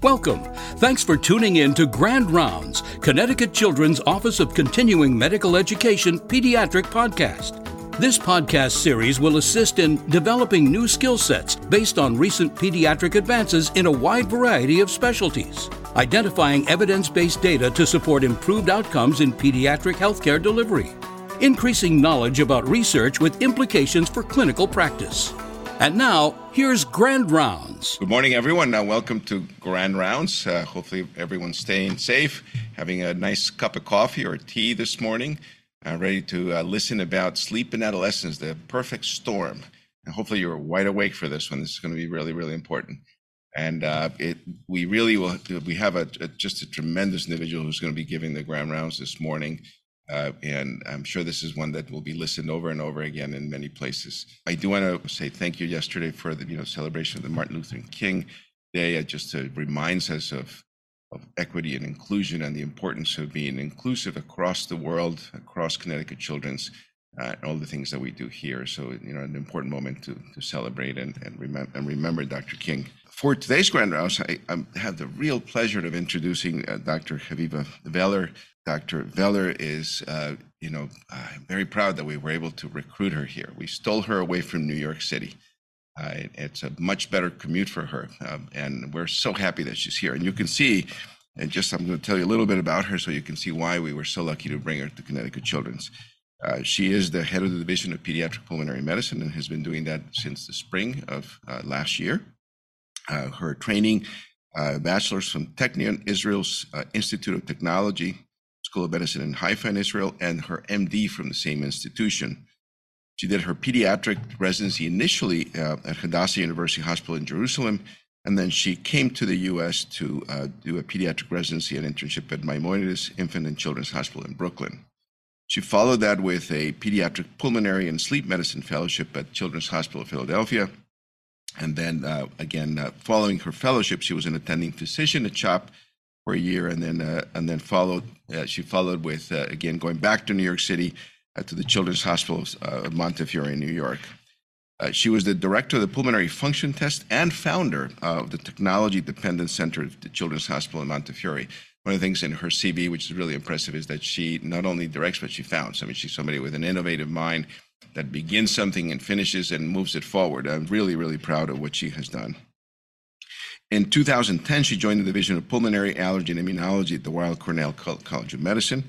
Welcome. Thanks for tuning in to Grand Rounds, Connecticut Children's Office of Continuing Medical Education Pediatric Podcast. This podcast series will assist in developing new skill sets based on recent pediatric advances in a wide variety of specialties, identifying evidence based data to support improved outcomes in pediatric healthcare delivery, increasing knowledge about research with implications for clinical practice. And now, here's Grand Rounds. Good morning, everyone. Now, welcome to Grand Rounds. Uh, hopefully, everyone's staying safe, having a nice cup of coffee or tea this morning uh, ready to uh, listen about sleep in adolescence, the perfect storm. And hopefully you're wide awake for this one. This is going to be really, really important. And uh, it, we really will. We have a, a, just a tremendous individual who's going to be giving the grand rounds this morning, uh, and I'm sure this is one that will be listened over and over again in many places. I do want to say thank you yesterday for the you know celebration of the Martin Luther King Day. It just uh, reminds us of of equity and inclusion and the importance of being inclusive across the world, across Connecticut Children's, uh, and all the things that we do here. So, you know, an important moment to, to celebrate and, and, and remember Dr. King. For today's Grand Rounds, I, I have the real pleasure of introducing uh, Dr. Haviva Veler. Dr. Veler is, uh, you know, I'm very proud that we were able to recruit her here. We stole her away from New York City. Uh, it's a much better commute for her, um, and we're so happy that she's here. And you can see, and just I'm going to tell you a little bit about her so you can see why we were so lucky to bring her to Connecticut Children's. Uh, she is the head of the Division of Pediatric Pulmonary Medicine and has been doing that since the spring of uh, last year. Uh, her training, uh, bachelor's from Technion, Israel's uh, Institute of Technology, School of Medicine in Haifa in Israel, and her MD from the same institution. She did her pediatric residency initially uh, at Hadassah University Hospital in Jerusalem, and then she came to the U.S. to uh, do a pediatric residency and internship at Maimonides Infant and Children's Hospital in Brooklyn. She followed that with a pediatric pulmonary and sleep medicine fellowship at Children's Hospital of Philadelphia. And then, uh, again, uh, following her fellowship, she was an attending physician at CHOP for a year, and then uh, and then followed. Uh, she followed with again going back to New York City uh, to the Children's Hospital uh, of Montefiore in New York. Uh, she was the director of the pulmonary function test and founder of the Technology Dependent Center at the Children's Hospital in Montefiore. One of the things in her CV, which is really impressive, is that she not only directs, but she founds. I mean, she's somebody with an innovative mind that begins something and finishes and moves it forward. I'm really, really proud of what she has done. In 2010, she joined the Division of Pulmonary Allergy and Immunology at the Weill Cornell College of Medicine.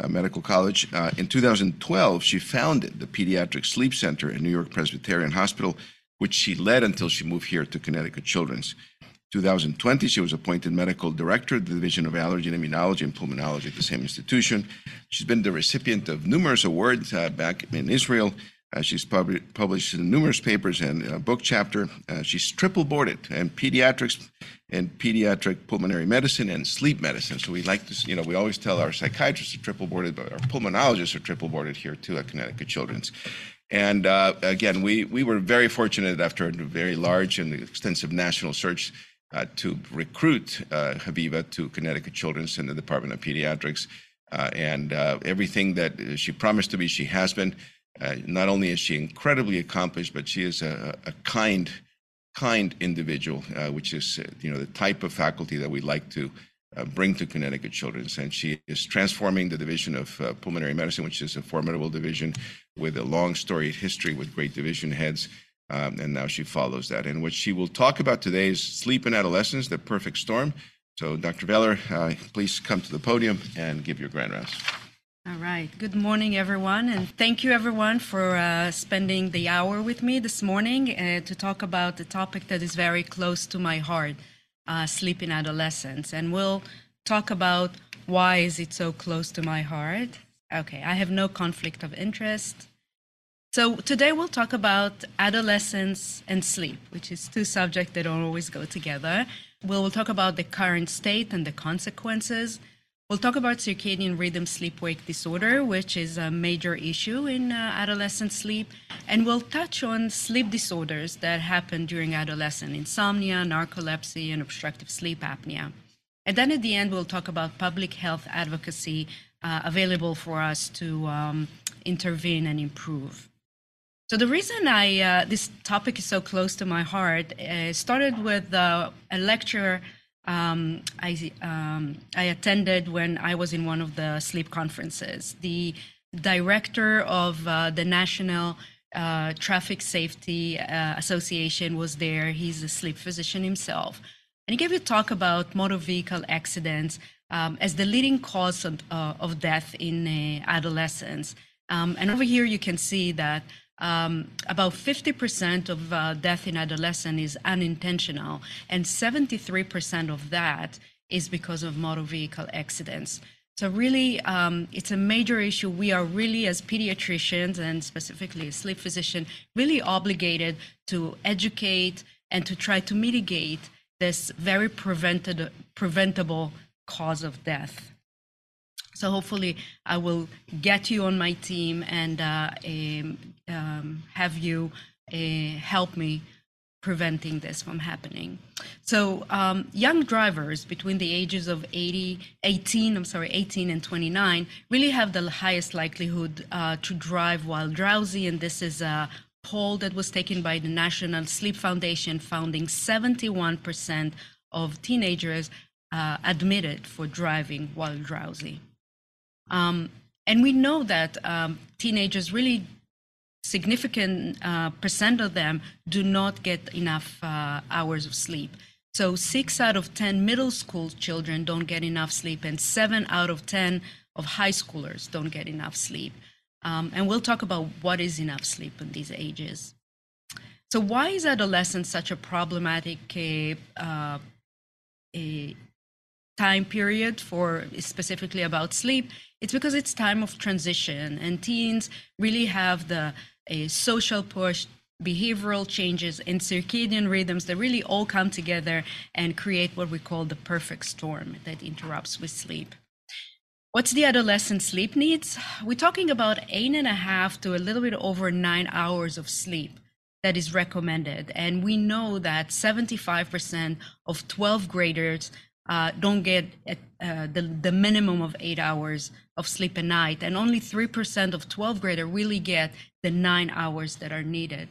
Uh, Medical College. Uh, in 2012, she founded the Pediatric Sleep Center at New York Presbyterian Hospital, which she led until she moved here to Connecticut Children's. 2020, she was appointed medical director of the Division of Allergy and Immunology and Pulmonology at the same institution. She's been the recipient of numerous awards uh, back in Israel. Uh, she's pub- published numerous papers and a book chapter. Uh, she's triple boarded in pediatrics, in pediatric pulmonary medicine and sleep medicine. So we like to, you know, we always tell our psychiatrists are triple boarded, but our pulmonologists are triple boarded here too at Connecticut Children's. And uh, again, we, we were very fortunate after a very large and extensive national search uh, to recruit uh, Haviva to Connecticut Children's in the Department of Pediatrics. Uh, and everything that she promised to be, she has been. Uh, not only is she incredibly accomplished, but she is a, a kind, kind individual, uh, which is uh, you know the type of faculty that we like to uh, bring to Connecticut Children's. And she is transforming the division of uh, pulmonary medicine, which is a formidable division with a long storied history with great division heads. Um, and now she follows that. And what she will talk about today is sleep in adolescence, the perfect storm. So, Dr. Veler, uh, please come to the podium and give your grand rounds. All right. Good morning, everyone. And thank you, everyone, for uh, spending the hour with me this morning uh, to talk about the topic that is very close to my heart uh, sleep in adolescence. And we'll talk about why is it so close to my heart. Okay, I have no conflict of interest. So today we'll talk about adolescence and sleep, which is two subjects that don't always go together. We'll talk about the current state and the consequences We'll talk about circadian rhythm sleep wake disorder, which is a major issue in uh, adolescent sleep. And we'll touch on sleep disorders that happen during adolescence insomnia, narcolepsy, and obstructive sleep apnea. And then at the end, we'll talk about public health advocacy uh, available for us to um, intervene and improve. So the reason I uh, this topic is so close to my heart uh, started with uh, a lecture um, I, um, I attended when I was in one of the sleep conferences. The director of uh, the National uh, Traffic Safety uh, Association was there. He's a sleep physician himself. And he gave a talk about motor vehicle accidents um, as the leading cause of, uh, of death in uh, adolescents. Um, and over here, you can see that um, about 50% of uh, death in adolescent is unintentional, and 73% of that is because of motor vehicle accidents. So really, um, it's a major issue. We are really, as pediatricians and specifically sleep physician, really obligated to educate and to try to mitigate this very prevented, preventable cause of death. So hopefully, I will get you on my team and uh, um, have you uh, help me preventing this from happening. So um, young drivers between the ages of 80, 18, I'm sorry, 18 and 29 really have the highest likelihood uh, to drive while drowsy. And this is a poll that was taken by the National Sleep Foundation, finding 71% of teenagers uh, admitted for driving while drowsy. Um, and we know that um, teenagers really significant uh, percent of them do not get enough uh, hours of sleep. So six out of 10 middle school children don't get enough sleep, and seven out of 10 of high schoolers don't get enough sleep. Um, and we'll talk about what is enough sleep in these ages. So why is adolescence such a problematic uh, a time period for specifically about sleep? It's because it's time of transition, and teens really have the social push, behavioral changes, and circadian rhythms that really all come together and create what we call the perfect storm that interrupts with sleep. What's the adolescent sleep needs? We're talking about eight and a half to a little bit over nine hours of sleep that is recommended. And we know that 75% of 12 graders uh, don't get uh, the, the minimum of eight hours of sleep a night, and only 3% of 12 grader really get the nine hours that are needed.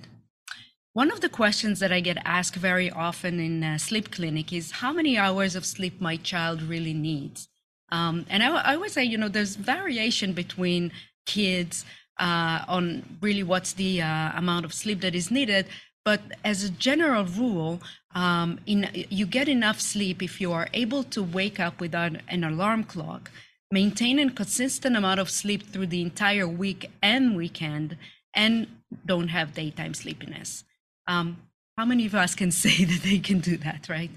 One of the questions that I get asked very often in a sleep clinic is how many hours of sleep my child really needs. Um, and I, I, always say, you know, there's variation between kids uh, on really what's the uh, amount of sleep that is needed. But as a general rule, um, in, you get enough sleep if you are able to wake up without an alarm clock, maintain a consistent amount of sleep through the entire week and weekend, and don't have daytime sleepiness. Um, how many of us can say that they can do that, right?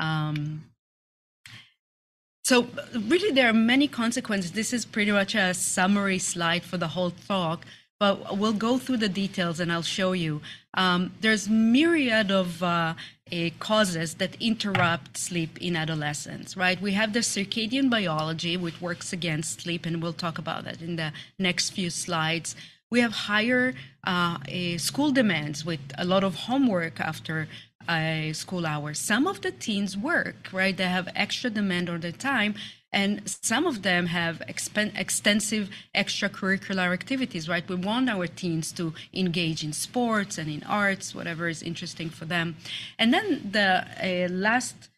Um, so really, there are many consequences. This is pretty much a summary slide for the whole talk but we'll go through the details and I'll show you. Um, there's myriad of uh, causes that interrupt sleep in adolescence, right? We have the circadian biology, which works against sleep, and we'll talk about that in the next few slides. We have higher uh, school demands with a lot of homework after uh, school hours. Some of the teens work, right? They have extra demand on their time, and some of them have expen- extensive extracurricular activities right we want our teens to engage in sports and in arts whatever is interesting for them and then the uh, last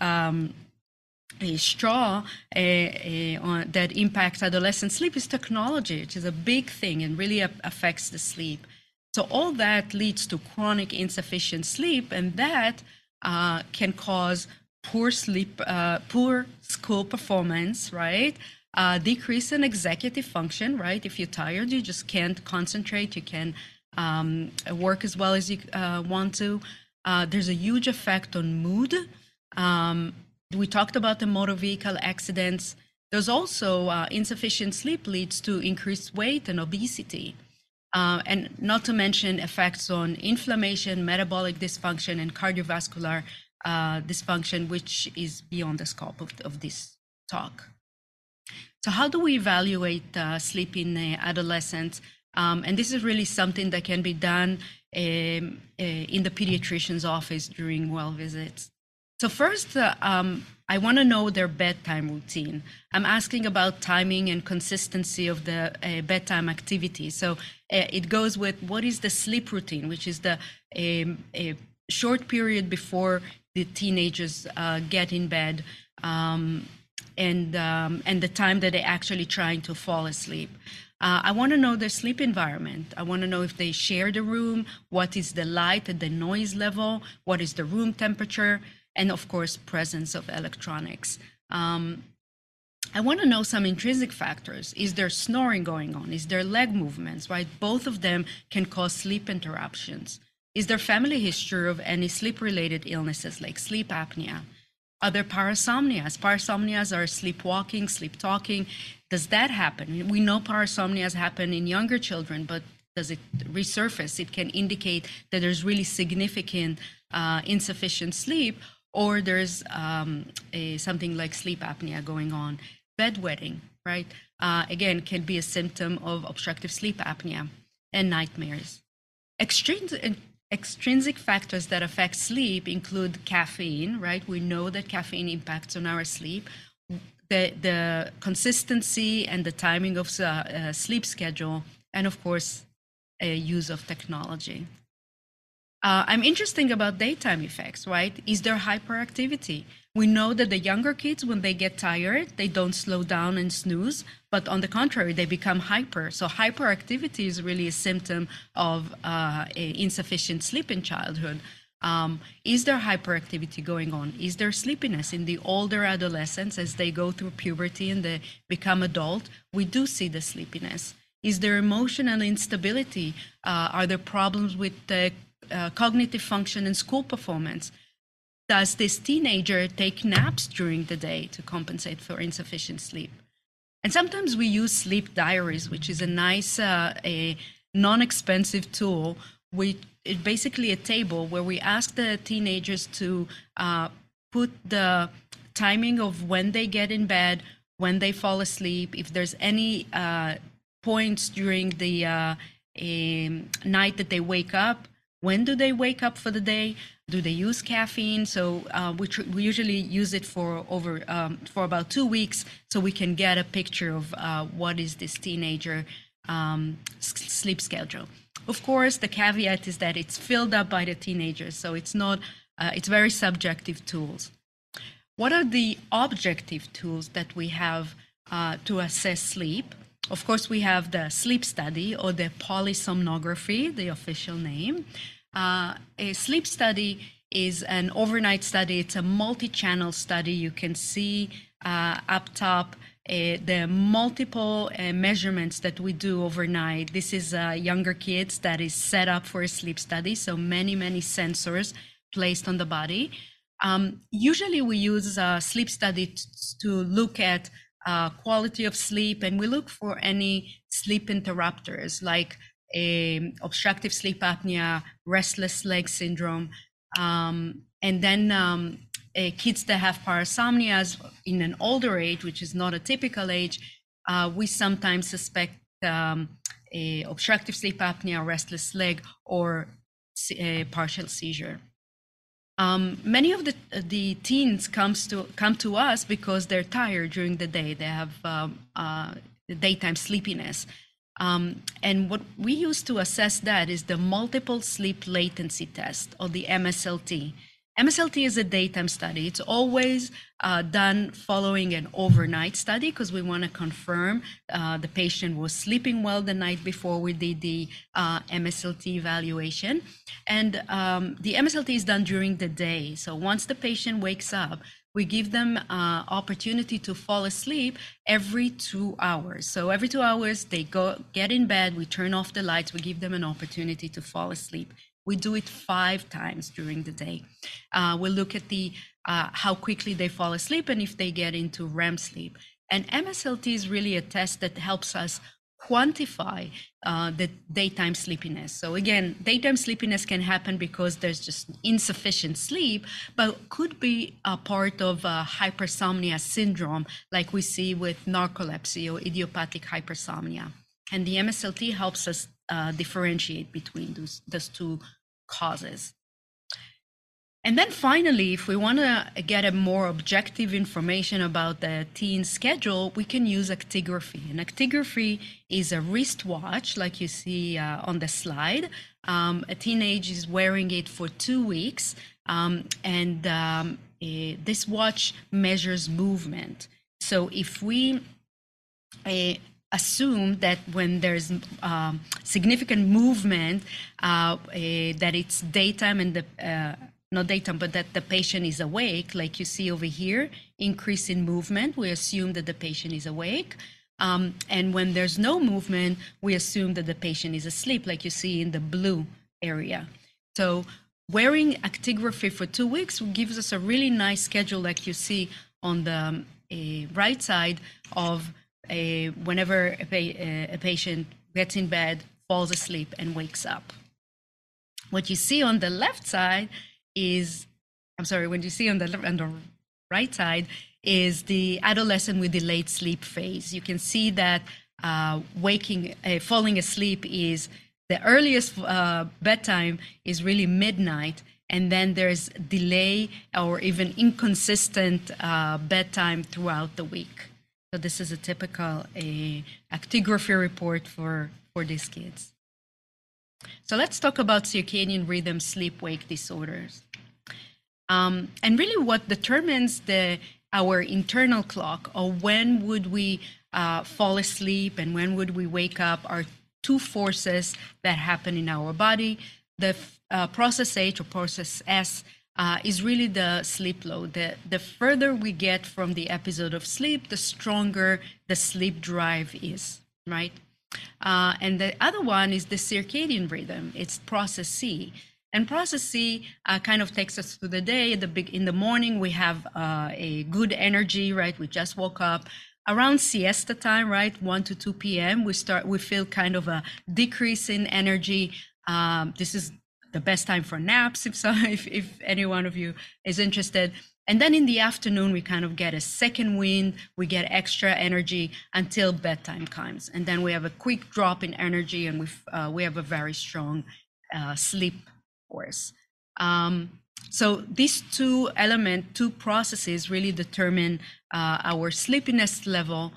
um, a straw uh, uh, that impacts adolescent sleep is technology, which is a big thing and really affects the sleep. So all that leads to chronic insufficient sleep, and that uh, can cause poor sleep, uh, poor school performance, right? Uh, decrease in executive function, right? If you're tired, you just can't concentrate. You can um, work as well as you uh, want to. Uh, there's a huge effect on mood. Um, we talked about the motor vehicle accidents. There's also uh, insufficient sleep leads to increased weight and obesity. Uh, and not to mention effects on inflammation, metabolic dysfunction, and cardiovascular uh, dysfunction, which is beyond the scope of, of this talk. So, how do we evaluate uh, sleep in uh, adolescents? Um, and this is really something that can be done um, uh, in the pediatrician's office during well visits. So, first, uh, um, I want to know their bedtime routine. I'm asking about timing and consistency of the uh, bedtime activity. So, it goes with what is the sleep routine, which is the um, short period before the teenagers uh, get in bed um, and, um, and the time that they're actually trying to fall asleep. Uh, I want to know their sleep environment. I want to know if they share the room, what is the light and the noise level, what is the room temperature, and of course, presence of electronics. Um, I want to know some intrinsic factors. Is there snoring going on? Is there leg movements, right? Both of them can cause sleep interruptions. Is there family history of any sleep related illnesses like sleep apnea? Are there parasomnias? Parasomnias are sleepwalking, sleep talking. Does that happen? We know parasomnias happen in younger children, but does it resurface? It can indicate that there's really significant uh, insufficient sleep, or there's um, a, something like sleep apnea going on. Bedwetting, right? Uh, again, can be a symptom of obstructive sleep apnea and nightmares. Extrinsic, extrinsic factors that affect sleep include caffeine, right? We know that caffeine impacts on our sleep the, the consistency and the timing of uh, uh, sleep schedule, and of course, use of technology. Uh, I'm interested about daytime effects, right? Is there hyperactivity? We know that the younger kids, when they get tired, they don't slow down and snooze, but on the contrary, they become hyper. So hyperactivity is really a symptom of uh, insufficient sleep in childhood. Um, is there hyperactivity going on? Is there sleepiness in the older adolescents as they go through puberty and they become adult? We do see the sleepiness. Is there emotional instability? Uh, are there problems with uh, cognitive function and school performance? Does this teenager take naps during the day to compensate for insufficient sleep? And sometimes we use sleep diaries, which is a nice, uh, a non-expensive tool we it's basically a table where we ask the teenagers to uh, put the timing of when they get in bed, when they fall asleep, if there's any uh, points during the uh, night that they wake up, when do they wake up for the day? Do they use caffeine? So uh, we, tr- we usually use it for over um, for about two weeks, so we can get a picture of uh, what is this teenager um, sleep schedule. Of course, the caveat is that it's filled up by the teenagers, so it's not, uh, it's very subjective tools. What are the objective tools that we have uh, to assess sleep? Of course, we have the sleep study or the polysomnography, the official name. Uh, a sleep study is an overnight study. It's a multi-channel study. You can see uh, up top uh, the multiple uh, measurements that we do overnight. This is uh, younger kids that is set up for a sleep study, so many, many sensors placed on the body. Um, usually we use a sleep study t- to look at uh, quality of sleep and we look for any sleep interrupters like um, obstructive sleep apnea, restless leg syndrome, um, and then um, uh, kids that have parasomnias in an older age, which is not a typical age, uh, we sometimes suspect um, obstructive sleep apnea, restless leg, or a partial seizure. Um, many of the the teens comes to come to us because they're tired during the day. They have um, uh, daytime sleepiness. Um, and what we use to assess that is the multiple sleep latency test, or the MSLT. MSLT is a daytime study. It's always uh, done following an overnight study because we want to confirm uh, the patient was sleeping well the night before we did the uh, MSLT evaluation. And um, the MSLT is done during the day. So once the patient wakes up, we give them uh, opportunity to fall asleep every two hours so every two hours they go get in bed we turn off the lights we give them an opportunity to fall asleep we do it five times during the day. Uh, we look at the uh, how quickly they fall asleep and if they get into REM sleep. And MSLT is really a test that helps us quantify uh, the daytime sleepiness. So again, daytime sleepiness can happen because there's just insufficient sleep, but could be a part of hypersomnia syndrome, like we see with narcolepsy or idiopathic hypersomnia. And the MSLT helps us uh, differentiate between those, those two causes. And then finally, if we want to get a more objective information about the teen schedule, we can use actigraphy. And actigraphy is a wristwatch, like you see uh, on the slide. Um, a teenage is wearing it for two weeks. Um, and um, uh, this watch measures movement. So if we uh, assume that when there's um, significant movement, uh, that it's daytime and the uh, not daytime, but that the patient is awake, like you see over here, increase in movement, we assume that the patient is awake. Um, and when there's no movement, we assume that the patient is asleep, like you see in the blue area. So wearing actigraphy for two weeks gives us a really nice schedule, like you see on the um, right side of a, whenever a, pa- a patient gets in bed, falls asleep, and wakes up. What you see on the left side is, I'm sorry, when you see on the, on the right side is the adolescent with delayed sleep phase. You can see that uh, waking, uh, falling asleep is the earliest uh, bedtime is really midnight, and then there's delay or even inconsistent uh, bedtime throughout the week. So this is a typical a actigraphy report for for these kids. So let's talk about circadian rhythm sleep-wake disorders. Um, and really what determines the our internal clock or when would we uh, fall asleep and when would we wake up are two forces that happen in our body. The uh, process H or process S uh, is really the sleep load. The, the further we get from the episode of sleep, the stronger the sleep drive is, right? Uh, and the other one is the circadian rhythm. It's process C. And process C uh, kind of takes us through the day. The big, in the morning, we have uh, a good energy, right? We just woke up. Around siesta time, right, 1 to 2 p.m., we start. We feel kind of a decrease in energy. Um, this is the best time for naps, if so, if, if any one of you is interested. And then in the afternoon, we kind of get a second wind, we get extra energy until bedtime comes. And then we have a quick drop in energy and we uh, we have a very strong uh, sleep force. Um, so these two element, two processes really determine uh, our sleepiness level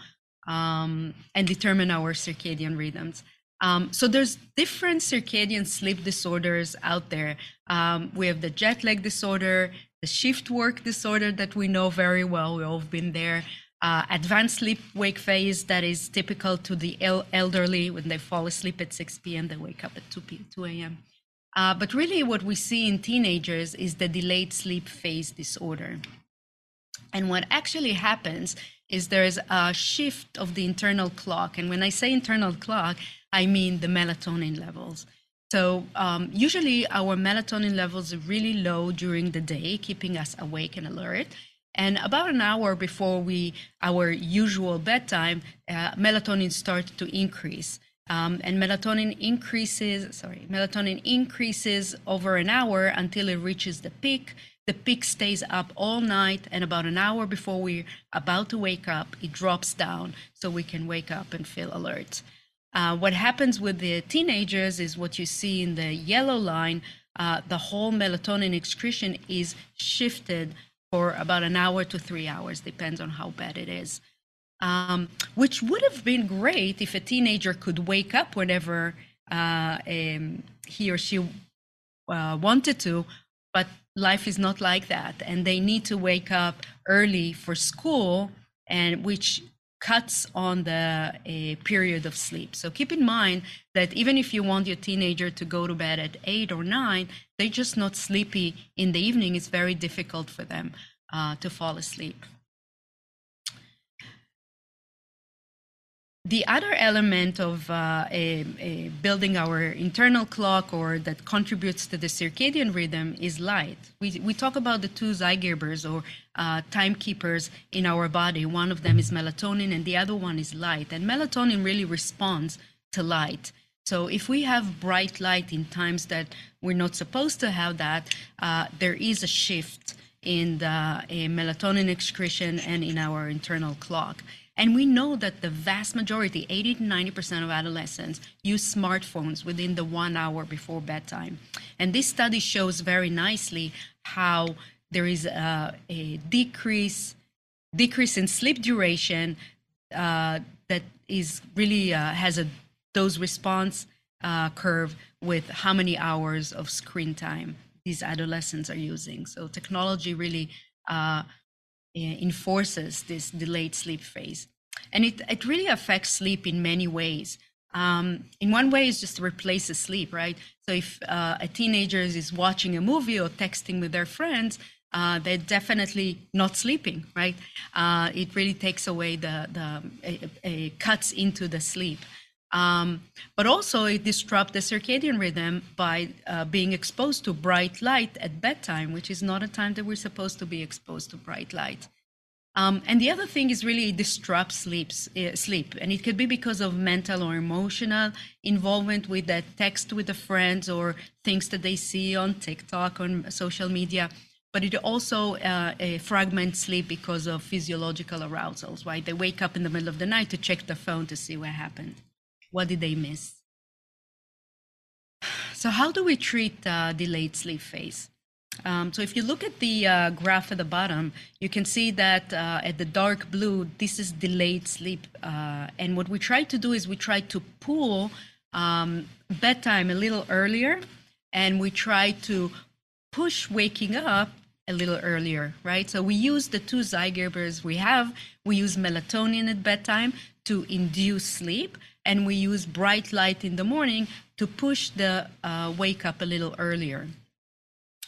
um, and determine our circadian rhythms. Um, so there's different circadian sleep disorders out there. Um, we have the jet lag disorder, the shift work disorder that we know very well. We've all been there. Uh, advanced sleep wake phase that is typical to the el- elderly when they fall asleep at 6 p.m. They wake up at 2 p- 2 a.m. Uh, but really, what we see in teenagers is the delayed sleep phase disorder. And what actually happens is there's a shift of the internal clock. And when I say internal clock, I mean the melatonin levels. So um, usually our melatonin levels are really low during the day, keeping us awake and alert. And about an hour before we our usual bedtime, uh, melatonin starts to increase. Um, and melatonin increases, sorry, melatonin increases over an hour until it reaches the peak. The peak stays up all night, and about an hour before we're about to wake up, it drops down so we can wake up and feel alert. Uh, what happens with the teenagers is what you see in the yellow line. Uh, the whole melatonin excretion is shifted for about an hour to three hours, depends on how bad it is. Um, which would have been great if a teenager could wake up whenever uh, um, he or she uh, wanted to, but life is not like that, and they need to wake up early for school, and which cuts on the a period of sleep. So keep in mind that even if you want your teenager to go to bed at eight or nine, they're just not sleepy in the evening. It's very difficult for them uh, to fall asleep. The other element of uh, a, a building our internal clock or that contributes to the circadian rhythm is light. We, we talk about the two Zeitgebers or uh, timekeepers in our body. One of them is melatonin and the other one is light. And melatonin really responds to light. So if we have bright light in times that we're not supposed to have that, uh, there is a shift in the melatonin excretion and in our internal clock. And we know that the vast majority, 80 to 90% of adolescents, use smartphones within the one hour before bedtime. And this study shows very nicely how there is a, a decrease decrease in sleep duration uh, that is really uh, has a dose response uh, curve with how many hours of screen time these adolescents are using. So technology really uh, enforces this delayed sleep phase. And it, it really affects sleep in many ways. Um, in one way, it's just replaces sleep, right? So if uh, a teenager is watching a movie or texting with their friends, uh, they're definitely not sleeping, right? Uh, it really takes away the, the cuts into the sleep. Um, but also it disrupts the circadian rhythm by uh, being exposed to bright light at bedtime, which is not a time that we're supposed to be exposed to bright light. Um, and the other thing is really disrupt sleeps, uh, sleep. And it could be because of mental or emotional involvement with that text with the friends or things that they see on TikTok, on social media. But it also uh, fragments sleep because of physiological arousals, right? They wake up in the middle of the night to check the phone to see what happened. What did they miss? So, how do we treat uh, delayed sleep phase? Um, so if you look at the uh, graph at the bottom, you can see that uh, at the dark blue, this is delayed sleep. Uh, and what we try to do is we try to pull um, bedtime a little earlier, and we try to push waking up a little earlier, right? So we use the two Zeitgebers we have. We use melatonin at bedtime to induce sleep, and we use bright light in the morning to push the uh, wake up a little earlier.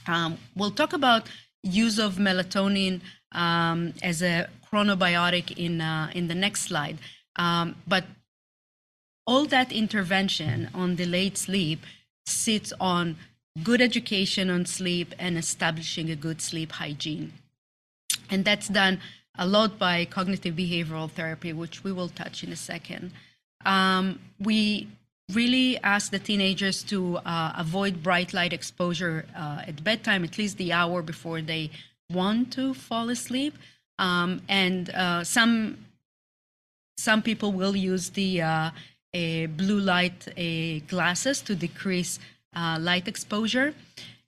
Um, we'll talk about use of melatonin um, as a chronobiotic in uh, in the next slide. Um, but all that intervention on delayed sleep sits on good education on sleep and establishing a good sleep hygiene. And that's done a lot by cognitive behavioral therapy, which we will touch in a second. Um, we really ask the teenagers to uh, avoid bright light exposure uh, at bedtime, at least the hour before they want to fall asleep. Um, and uh, some some people will use the uh, blue light glasses to decrease uh, light exposure.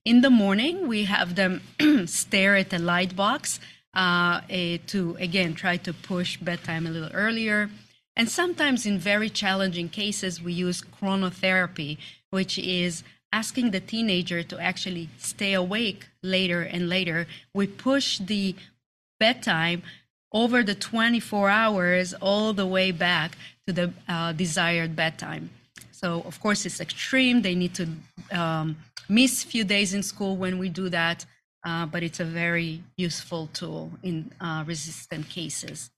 In the morning, we have them stare at the light box uh, to again try to push bedtime a little earlier. And sometimes in very challenging cases, we use chronotherapy, which is asking the teenager to actually stay awake later and later. We push the bedtime over the 24 hours all the way back to the uh, desired bedtime. So, of course, it's extreme. They need to um, miss few days in school when we do that, uh, but it's a very useful tool in uh, resistant cases.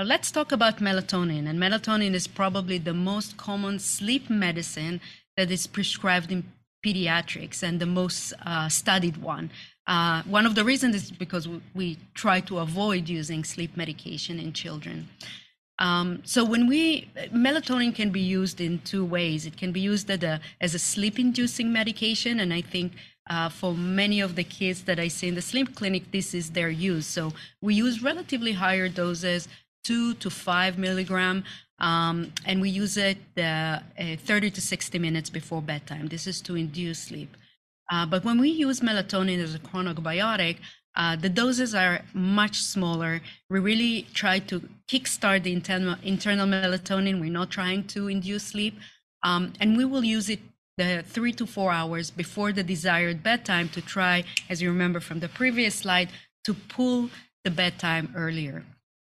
Let's talk about melatonin. And melatonin is probably the most common sleep medicine that is prescribed in pediatrics and the most uh, studied one. Uh, one of the reasons is because we, we, try to avoid using sleep medication in children. Um, so when we melatonin can be used in two ways. It can be used a, as a sleep-inducing medication, and I think uh, for many of the kids that I see in the sleep clinic, this is their use. So we use relatively higher doses two to five milligram, um, and we use it uh, 30 to 60 minutes before bedtime. This is to induce sleep. Uh, but when we use melatonin as a chronobiotic, uh, the doses are much smaller. We really try to kickstart the internal, internal melatonin. We're not trying to induce sleep. Um, and we will use it the three to four hours before the desired bedtime to try, as you remember from the previous slide, to pull the bedtime earlier.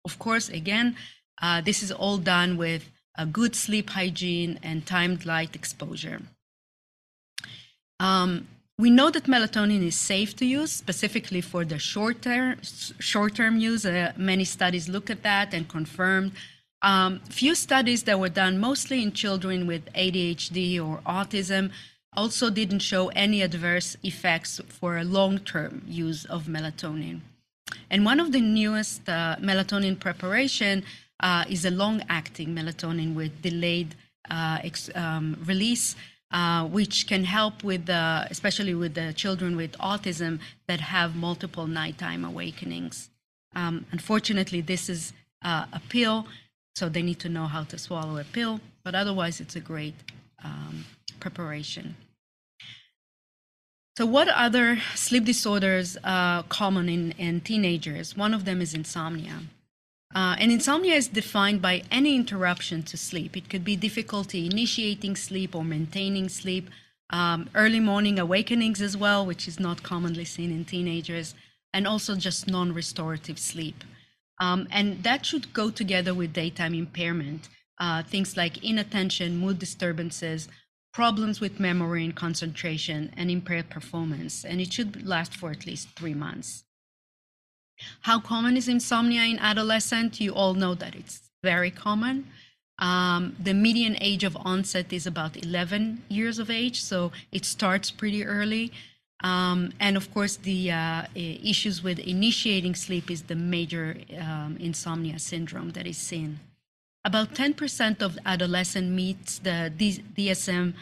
Of course, again, uh, this is all done with a good sleep hygiene and timed light exposure. Um, we know that melatonin is safe to use, specifically for the short-term short-term use. Uh, many studies look at that and confirmed. Um, few studies that were done mostly in children with ADHD or autism also didn't show any adverse effects for a long-term use of melatonin. And one of the newest uh, melatonin preparation uh, is a long-acting melatonin with delayed uh, ex- um, release, uh, which can help with, the, especially with the children with autism that have multiple nighttime awakenings. Um, unfortunately, this is uh, a pill, so they need to know how to swallow a pill. But otherwise, it's a great um, preparation. So, what other sleep disorders are common in, in teenagers? One of them is insomnia. Uh, and insomnia is defined by any interruption to sleep. It could be difficulty initiating sleep or maintaining sleep, um, early morning awakenings as well, which is not commonly seen in teenagers, and also just non restorative sleep. Um, and that should go together with daytime impairment, uh, things like inattention, mood disturbances, problems with memory and concentration, and impaired performance. And it should last for at least three months. How common is insomnia in adolescent? You all know that it's very common. Um, the median age of onset is about 11 years of age, so it starts pretty early. Um, and of course, the uh, issues with initiating sleep is the major um, insomnia syndrome that is seen. About 10% of adolescent meets the DSM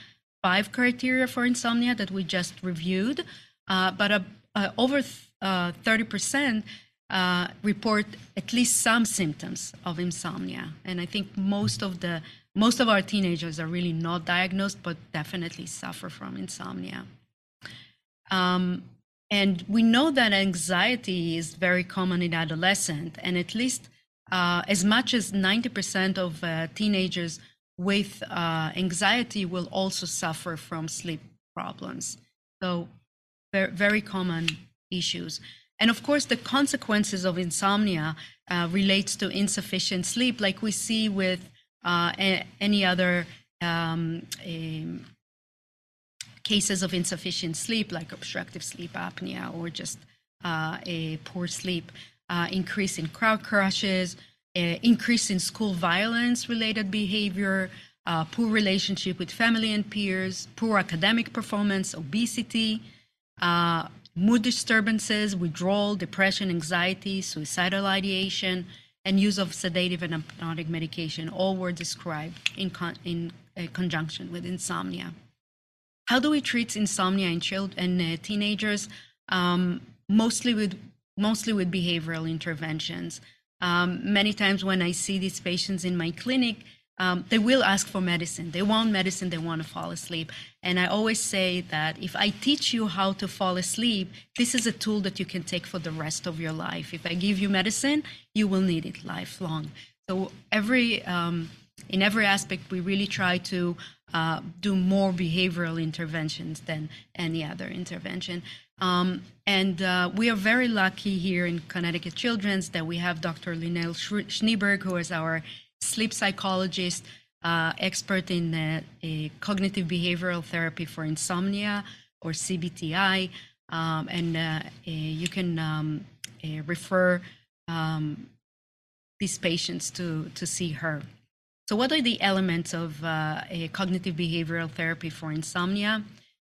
5 criteria for insomnia that we just reviewed, uh, but uh, uh over 30% uh, report at least some symptoms of insomnia. And I think most of the most of our teenagers are really not diagnosed, but definitely suffer from insomnia. Um, and we know that anxiety is very common in adolescent, and at least uh, as much as 90% of uh, teenagers with uh, anxiety will also suffer from sleep problems. So, very, common issues. And of course, the consequences of insomnia uh, relates to insufficient sleep, like we see with uh, a- any other um, cases of insufficient sleep, like obstructive sleep apnea or just a poor sleep, uh, increase in crowd crushes, uh, increase in school violence related behavior, uh, poor relationship with family and peers, poor academic performance, obesity, uh, mood disturbances, withdrawal, depression, anxiety, suicidal ideation, and use of sedative and hypnotic medication all were described in, con- in uh, conjunction with insomnia. How do we treat insomnia in children and uh, teenagers? Um, mostly with mostly with behavioral interventions. Um, many times when I see these patients in my clinic, um, they will ask for medicine. They want medicine, they want to fall asleep. And I always say that if I teach you how to fall asleep, this is a tool that you can take for the rest of your life. If I give you medicine, you will need it lifelong. So every um, in every aspect, we really try to uh, do more behavioral interventions than any other intervention. Um, and uh, we are very lucky here in Connecticut Children's that we have Dr. Lynelle Schneeberg, who is our sleep psychologist, uh, expert in uh, cognitive behavioral therapy for insomnia or CBTI. Um, and uh, you can um, refer um, these patients to, to see her. So, what are the elements of uh, a cognitive behavioral therapy for insomnia?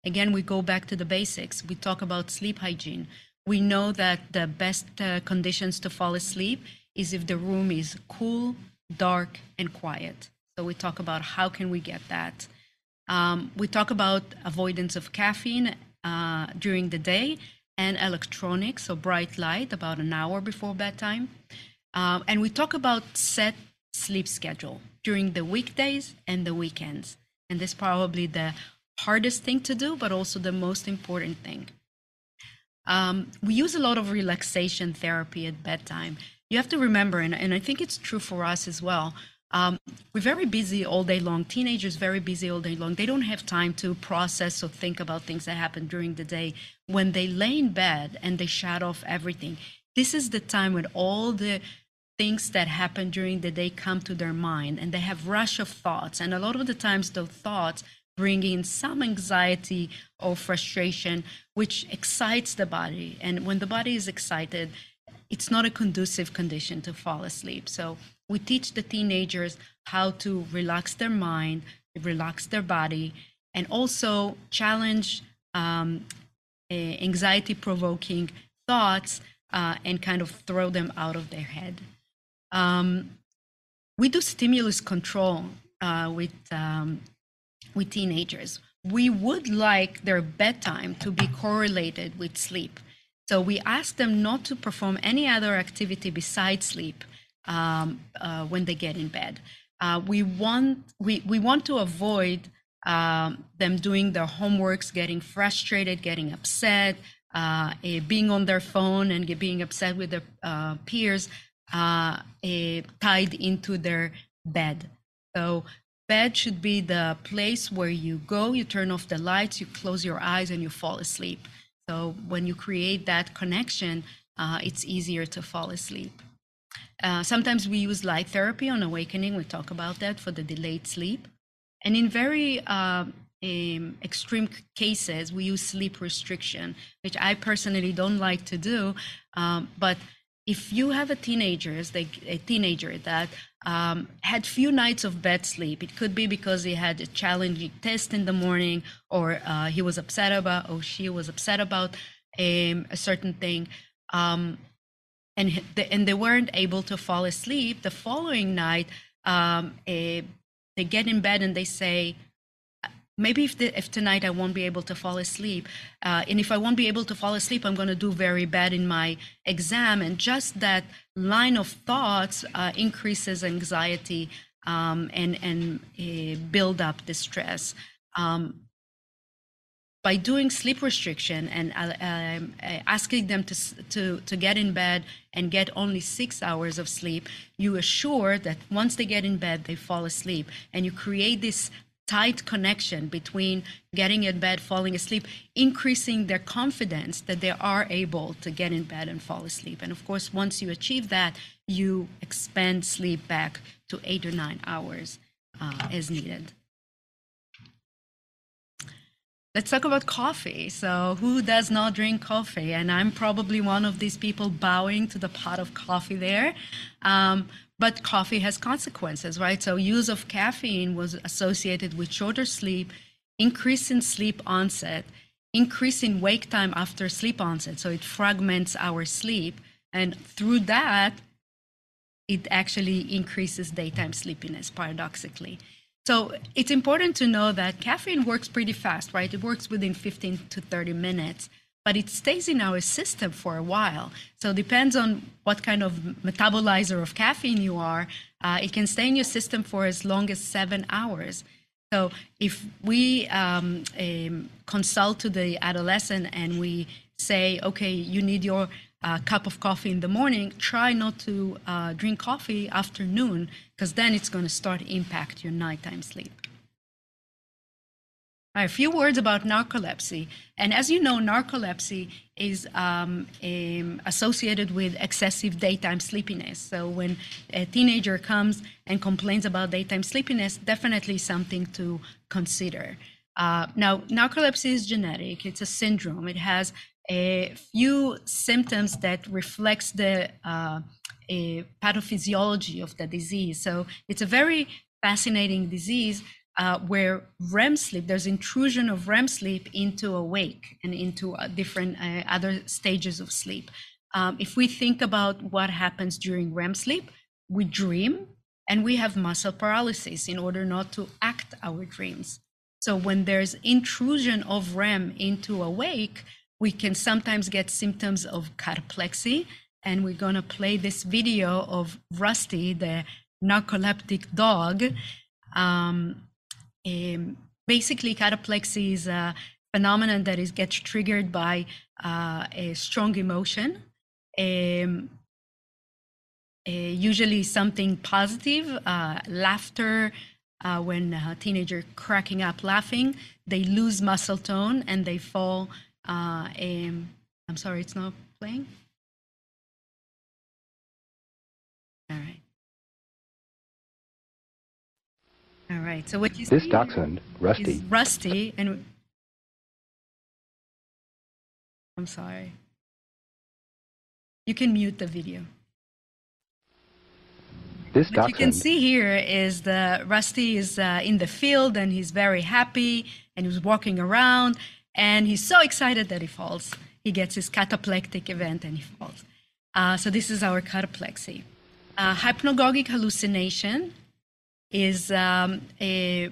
Again, we go back to the basics. We talk about sleep hygiene. We know that the best uh, conditions to fall asleep is if the room is cool, dark, and quiet. So we talk about how can we get that. Um, we talk about avoidance of caffeine uh, during the day and electronics, so bright light about an hour before bedtime. Um, and we talk about set sleep schedule during the weekdays and the weekends. And this probably the hardest thing to do, but also the most important thing. Um, we use a lot of relaxation therapy at bedtime you have to remember, and, and I think it's true for us as well. Um, we're very busy all day long. Teenagers very busy all day long. They don't have time to process or think about things that happen during the day. When they lay in bed and they shut off everything, this is the time when all the things that happen during the day come to their mind and they have rush of thoughts. And a lot of the times those thoughts bring in some anxiety or frustration, which excites the body. And when the body is excited, it's not a conducive condition to fall asleep. So we teach the teenagers how to relax their mind, relax their body, and also challenge um, anxiety provoking thoughts uh, and kind of throw them out of their head. Um, we do stimulus control uh, with, um, with teenagers. We would like their bedtime to be correlated with sleep. So we ask them not to perform any other activity besides sleep um, uh, when they get in bed. Uh, we want we, we want to avoid um, them doing their homeworks, getting frustrated, getting upset, uh, being on their phone and being upset with their uh, peers, uh, tied into their bed. So bed should be the place where you go, you turn off the lights, you close your eyes, and you fall asleep. So when you create that connection, uh, it's easier to fall asleep. Uh, sometimes we use light therapy on awakening. We talk about that for the delayed sleep. And in very uh, um, extreme cases, we use sleep restriction, which I personally don't like to do. Um, but if you have a teenager, a teenager that um, had few nights of bed sleep, it could be because he had a challenging test in the morning, or uh, he was upset about, or she was upset about um, a certain thing, um, and and they weren't able to fall asleep. The following night, um, a, they get in bed and they say, maybe if, the, if tonight I won't be able to fall asleep, uh, and if I won't be able to fall asleep, I'm going to do very bad in my exam. And just that line of thoughts uh, increases anxiety um, and and uh, build up distress. Um, by doing sleep restriction and uh, um, uh, asking them to, to, to get in bed and get only six hours of sleep, you assure that once they get in bed, they fall asleep. And you create this tight connection between getting in bed, falling asleep, increasing their confidence that they are able to get in bed and fall asleep. And of course, once you achieve that, you expand sleep back to eight or nine hours uh, as needed. Let's talk about coffee. So, who does not drink coffee? And I'm probably one of these people bowing to the pot of coffee there. Um, but coffee has consequences, right? So use of caffeine was associated with shorter sleep, increase in sleep onset, increase in wake time after sleep onset. So it fragments our sleep. And through that, it actually increases daytime sleepiness, paradoxically. So it's important to know that caffeine works pretty fast, right? It works within 15 to 30 minutes but it stays in our system for a while. So it depends on what kind of metabolizer of caffeine you are. Uh, it can stay in your system for as long as seven hours. So if we um, um, consult to the adolescent and we say, okay, you need your uh, cup of coffee in the morning, try not to uh, drink coffee after noon because then it's going to start impact your nighttime sleep. A few words about narcolepsy. And as you know, narcolepsy is um, um, associated with excessive daytime sleepiness. So when a teenager comes and complains about daytime sleepiness, definitely something to consider. Uh, now, narcolepsy is genetic. It's a syndrome. It has a few symptoms that reflects the uh, pathophysiology of the disease. So it's a very fascinating disease uh, where REM sleep, there's intrusion of REM sleep into awake and into uh, different uh, other stages of sleep. Um, if we think about what happens during REM sleep, we dream and we have muscle paralysis in order not to act our dreams. So when there's intrusion of REM into awake, we can sometimes get symptoms of cataplexy. And we're going to play this video of Rusty, the narcoleptic dog. Um, um, basically, cataplexy is a phenomenon that is gets triggered by uh, a strong emotion, um, uh, usually something positive, uh, laughter. Uh, when a teenager cracking up laughing, they lose muscle tone and they fall. Uh, um, I'm sorry, it's not playing. All right. All right. So what you this dachshund, Rusty, Rusty, and I'm sorry. You can mute the video. This what you can see here is the Rusty is uh, in the field and he's very happy and he's walking around and he's so excited that he falls. He gets his cataplectic event and he falls. Uh, so this is our cataplexy. Uh, hypnagogic hallucination is um, a,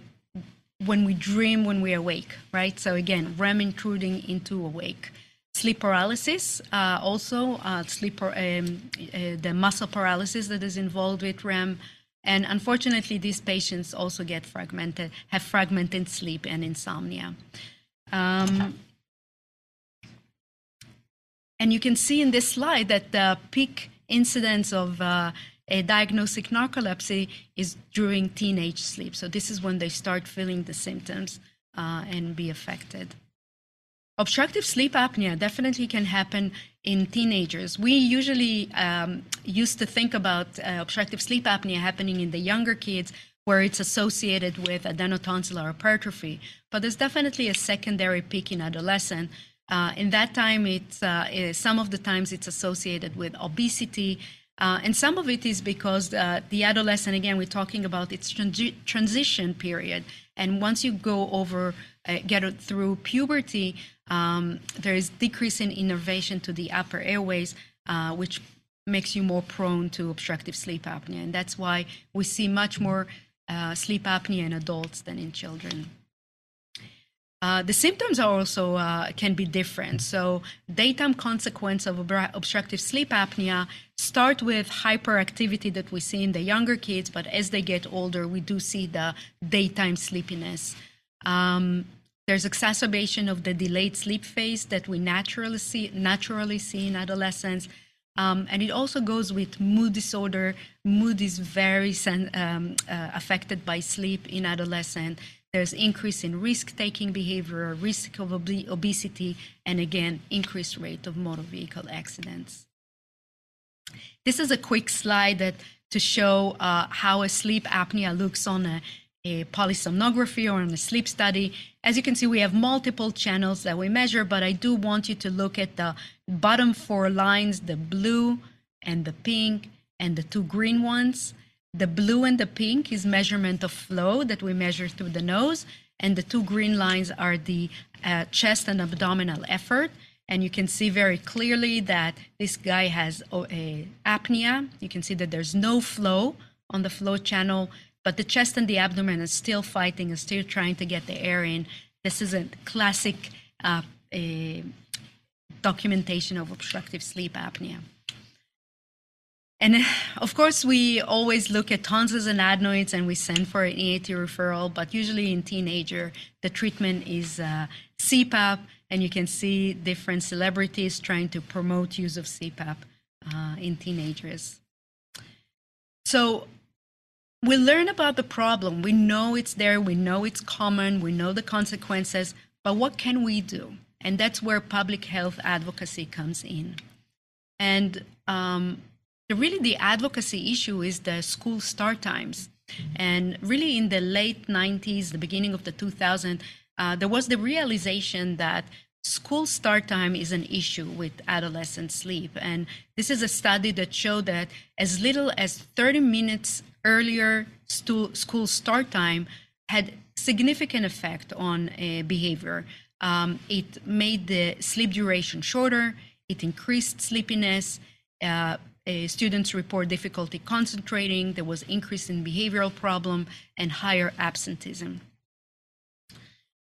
when we dream when we awake, right? So again, REM intruding into awake. Sleep paralysis, uh, also uh, sleep, um, uh, the muscle paralysis that is involved with REM, and unfortunately, these patients also get fragmented, have fragmented sleep and insomnia. Um, and you can see in this slide that the peak incidence of uh, a diagnostic narcolepsy is during teenage sleep. So this is when they start feeling the symptoms uh, and be affected. Obstructive sleep apnea definitely can happen in teenagers. We usually um, used to think about uh, obstructive sleep apnea happening in the younger kids where it's associated with adenotonsillar hypertrophy. But there's definitely a secondary peak in adolescent. Uh, in that time, it's, uh, it, some of the times it's associated with obesity, uh, and some of it is because uh, the adolescent, again, we're talking about its transi- transition period. And once you go over, uh, get through puberty, um, there is decrease in innervation to the upper airways, uh, which makes you more prone to obstructive sleep apnea. And that's why we see much more uh, sleep apnea in adults than in children. Uh, the symptoms are also uh, can be different. So, daytime consequence of obstructive sleep apnea start with hyperactivity that we see in the younger kids, but as they get older, we do see the daytime sleepiness. Um, there's exacerbation of the delayed sleep phase that we naturally see naturally see in adolescents. Um, and it also goes with mood disorder. Mood is very um, uh, affected by sleep in adolescent. There's increase in risk-taking behavior, risk of ob- obesity, and again, increased rate of motor vehicle accidents. This is a quick slide that to show uh, how a sleep apnea looks on a, a polysomnography or on a sleep study. As you can see, we have multiple channels that we measure, but I do want you to look at the bottom four lines, the blue and the pink and the two green ones. The blue and the pink is measurement of flow that we measure through the nose, and the two green lines are the uh, chest and abdominal effort. And you can see very clearly that this guy has a apnea. You can see that there's no flow on the flow channel, but the chest and the abdomen are still fighting, are still trying to get the air in. This is a classic uh, documentation of obstructive sleep apnea. And of course, we always look at tonsils and adenoids and we send for an ENT referral, but usually in teenager, the treatment is uh, CPAP, and you can see different celebrities trying to promote use of CPAP uh, in teenagers. So we learn about the problem. We know it's there, we know it's common, we know the consequences, but what can we do? And that's where public health advocacy comes in. And um, really the advocacy issue is the school start times. And really in the late 90s, the beginning of the 2000s, uh, there was the realization that school start time is an issue with adolescent sleep. And this is a study that showed that as little as 30 minutes earlier stu- school start time had significant effect on uh, behavior. Um, it made the sleep duration shorter, it increased sleepiness, uh, uh, students report difficulty concentrating, there was increase in behavioral problem, and higher absenteeism.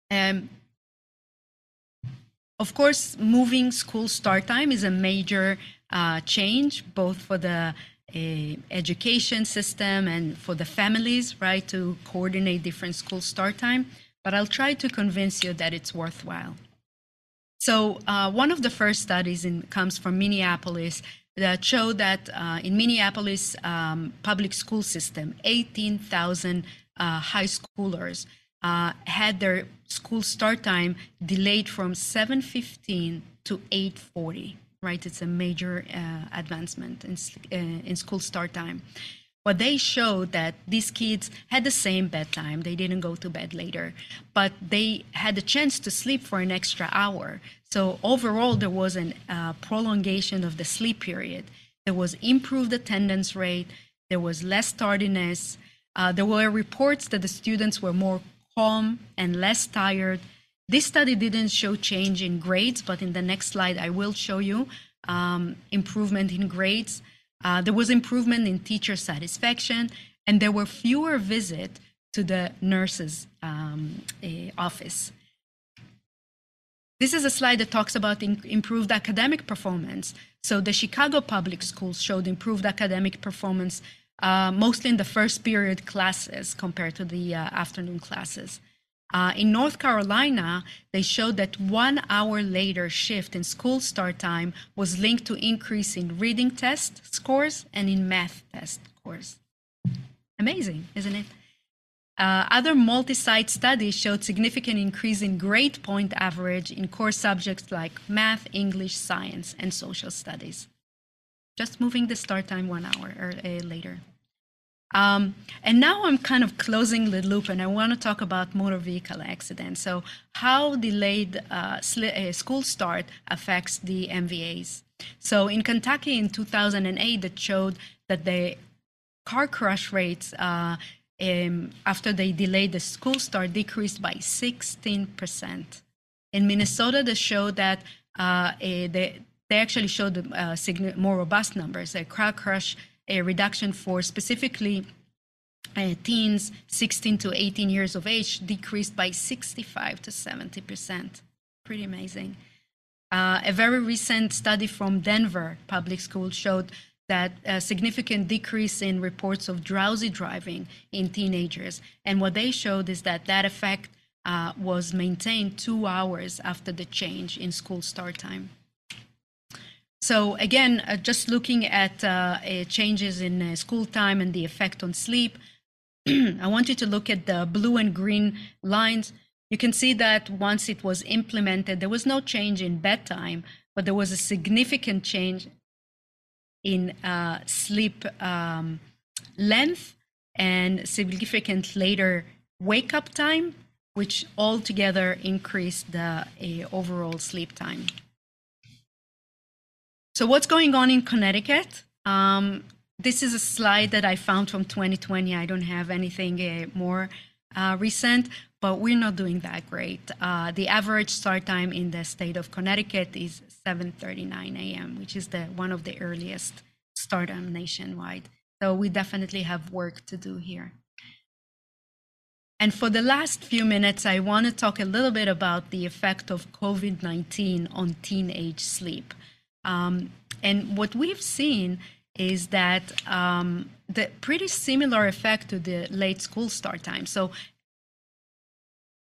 Um, of course, moving school start time is a major uh, change, both for the uh, education system and for the families, right, to coordinate different school start time. But I'll try to convince you that it's worthwhile. So, uh, one of the first studies in, comes from Minneapolis that showed that uh, in Minneapolis um, public school system, 18,000 uh, high schoolers uh, had their school start time delayed from 7:15 to 8:40. Right, it's a major uh, advancement in uh, in school start time. But they showed that these kids had the same bedtime. They didn't go to bed later, but they had the chance to sleep for an extra hour. So overall, there was a uh, prolongation of the sleep period. There was improved attendance rate. There was less tardiness. Uh, there were reports that the students were more calm and less tired. This study didn't show change in grades, but in the next slide, I will show you um, improvement in grades. Uh, there was improvement in teacher satisfaction, and there were fewer visits to the nurse's um, uh, office. This is a slide that talks about improved academic performance. So the Chicago public schools showed improved academic performance, uh, mostly in the first period classes compared to the uh, afternoon classes. Uh, in North Carolina, they showed that one hour later shift in school start time was linked to increase in reading test scores and in math test scores. Amazing, isn't it? Uh, other multi-site studies showed significant increase in grade point average in core subjects like math, English, science, and social studies. Just moving the start time one hour or, uh, later. Um, and now I'm kind of closing the loop, and I want to talk about motor vehicle accidents. So, how delayed uh, uh school start affects the MVAs. So, in Kentucky in 2008, that showed that the car crash rates uh, um, after they delayed the school start decreased by 16%. In Minnesota, they showed that uh, a, they, they actually showed uh, more robust numbers. A crowd crush a reduction for specifically uh, teens 16 to 18 years of age decreased by 65 to 70 percent. Pretty amazing. Uh, a very recent study from Denver Public School showed that a significant decrease in reports of drowsy driving in teenagers. And what they showed is that that effect uh, was maintained two hours after the change in school start time. So again, uh, just looking at uh, uh changes in uh, school time and the effect on sleep, I want you to look at the blue and green lines. You can see that once it was implemented, there was no change in bedtime, but there was a significant change in uh, sleep um, length and significant later wake up time, which altogether increased the overall sleep time. So, what's going on in Connecticut? Um, this is a slide that I found from 2020. I don't have anything uh, more uh, recent, but we're not doing that great. Uh, the average start time in the state of Connecticut is 7:39 a.m., which is the one of the earliest start time nationwide. So we definitely have work to do here. And for the last few minutes, I want to talk a little bit about the effect of COVID 19 on teenage sleep. Um, and what we've seen is that um, the pretty similar effect to the late school start time. So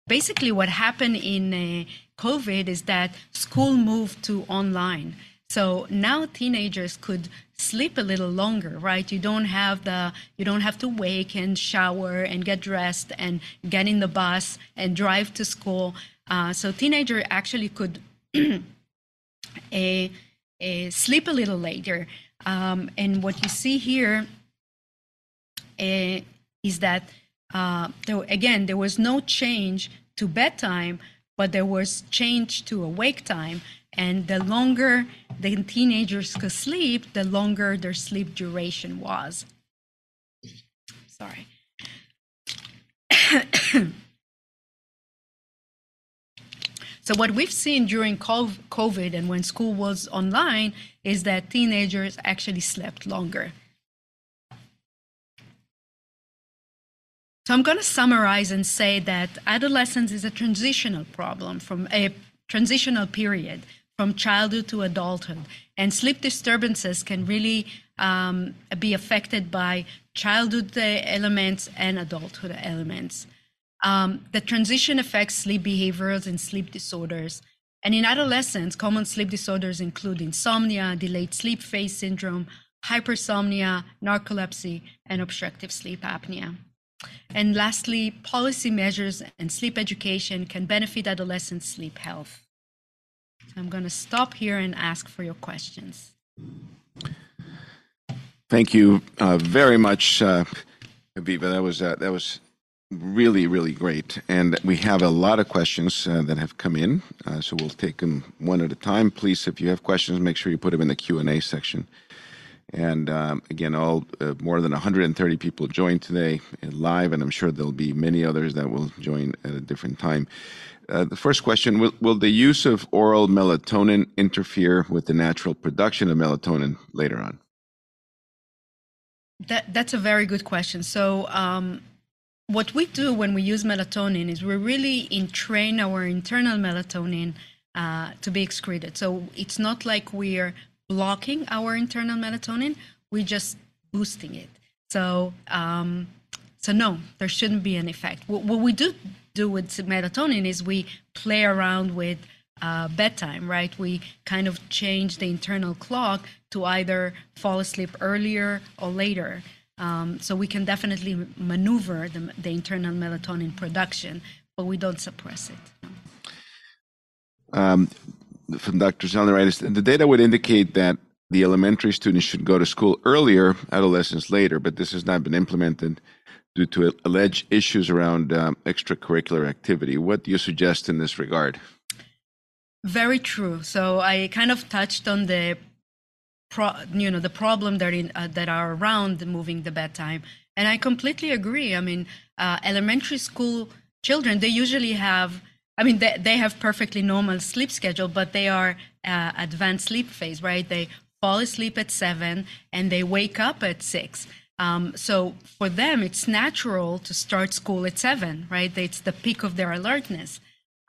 basically, what happened in uh, COVID is that school moved to online. So now teenagers could sleep a little longer, right? You don't have the you don't have to wake and shower and get dressed and get in the bus and drive to school. Uh, so teenager actually could a uh, sleep a little later. Um, and what you see here uh, is that, uh, there, again, there was no change to bedtime, but there was change to awake time. And the longer the teenagers could sleep, the longer their sleep duration was. Sorry. So what we've seen during COVID and when school was online is that teenagers actually slept longer. So I'm going to summarize and say that adolescence is a transitional problem from a transitional period from childhood to adulthood. And sleep disturbances can really um, be affected by childhood elements and adulthood elements. Um, the transition affects sleep behaviors and sleep disorders. And in adolescence, common sleep disorders include insomnia, delayed sleep phase syndrome, hypersomnia, narcolepsy, and obstructive sleep apnea. And lastly, policy measures and sleep education can benefit adolescent sleep health. So I'm going to stop here and ask for your questions. Thank you uh, very much, uh, Aviva. That was uh, that was really, really great. And we have a lot of questions uh, that have come in, uh, so we'll take them one at a time. Please, if you have questions, make sure you put them in the Q&A section. And um, again, all uh, more than 130 people joined today live, and I'm sure there'll be many others that will join at a different time. Uh, the first question will, will the use of oral melatonin interfere with the natural production of melatonin later on? That, that's a very good question. So, um, what we do when we use melatonin is we really entrain our internal melatonin uh, to be excreted. So it's not like we're blocking our internal melatonin, we're just boosting it. So, um, so no, there shouldn't be an effect. What, what we do do with melatonin is we play around with uh, bedtime, right? We kind of change the internal clock to either fall asleep earlier or later. Um, so we can definitely maneuver the, the internal melatonin production, but we don't suppress it. Um, from Dr. Zelneritis, the data would indicate that the elementary students should go to school earlier, adolescents later, but this has not been implemented due to alleged issues around um, extracurricular activity. What do you suggest in this regard? Very true. So I kind of touched on the, pro, you know, the problem that in, uh, that are around moving the bedtime, and I completely agree. I mean, uh, elementary school children they usually have. I mean, they, they have perfectly normal sleep schedule, but they are uh, advanced sleep phase, right? They fall asleep at seven and they wake up at six. Um, so for them, it's natural to start school at seven, right? It's the peak of their alertness.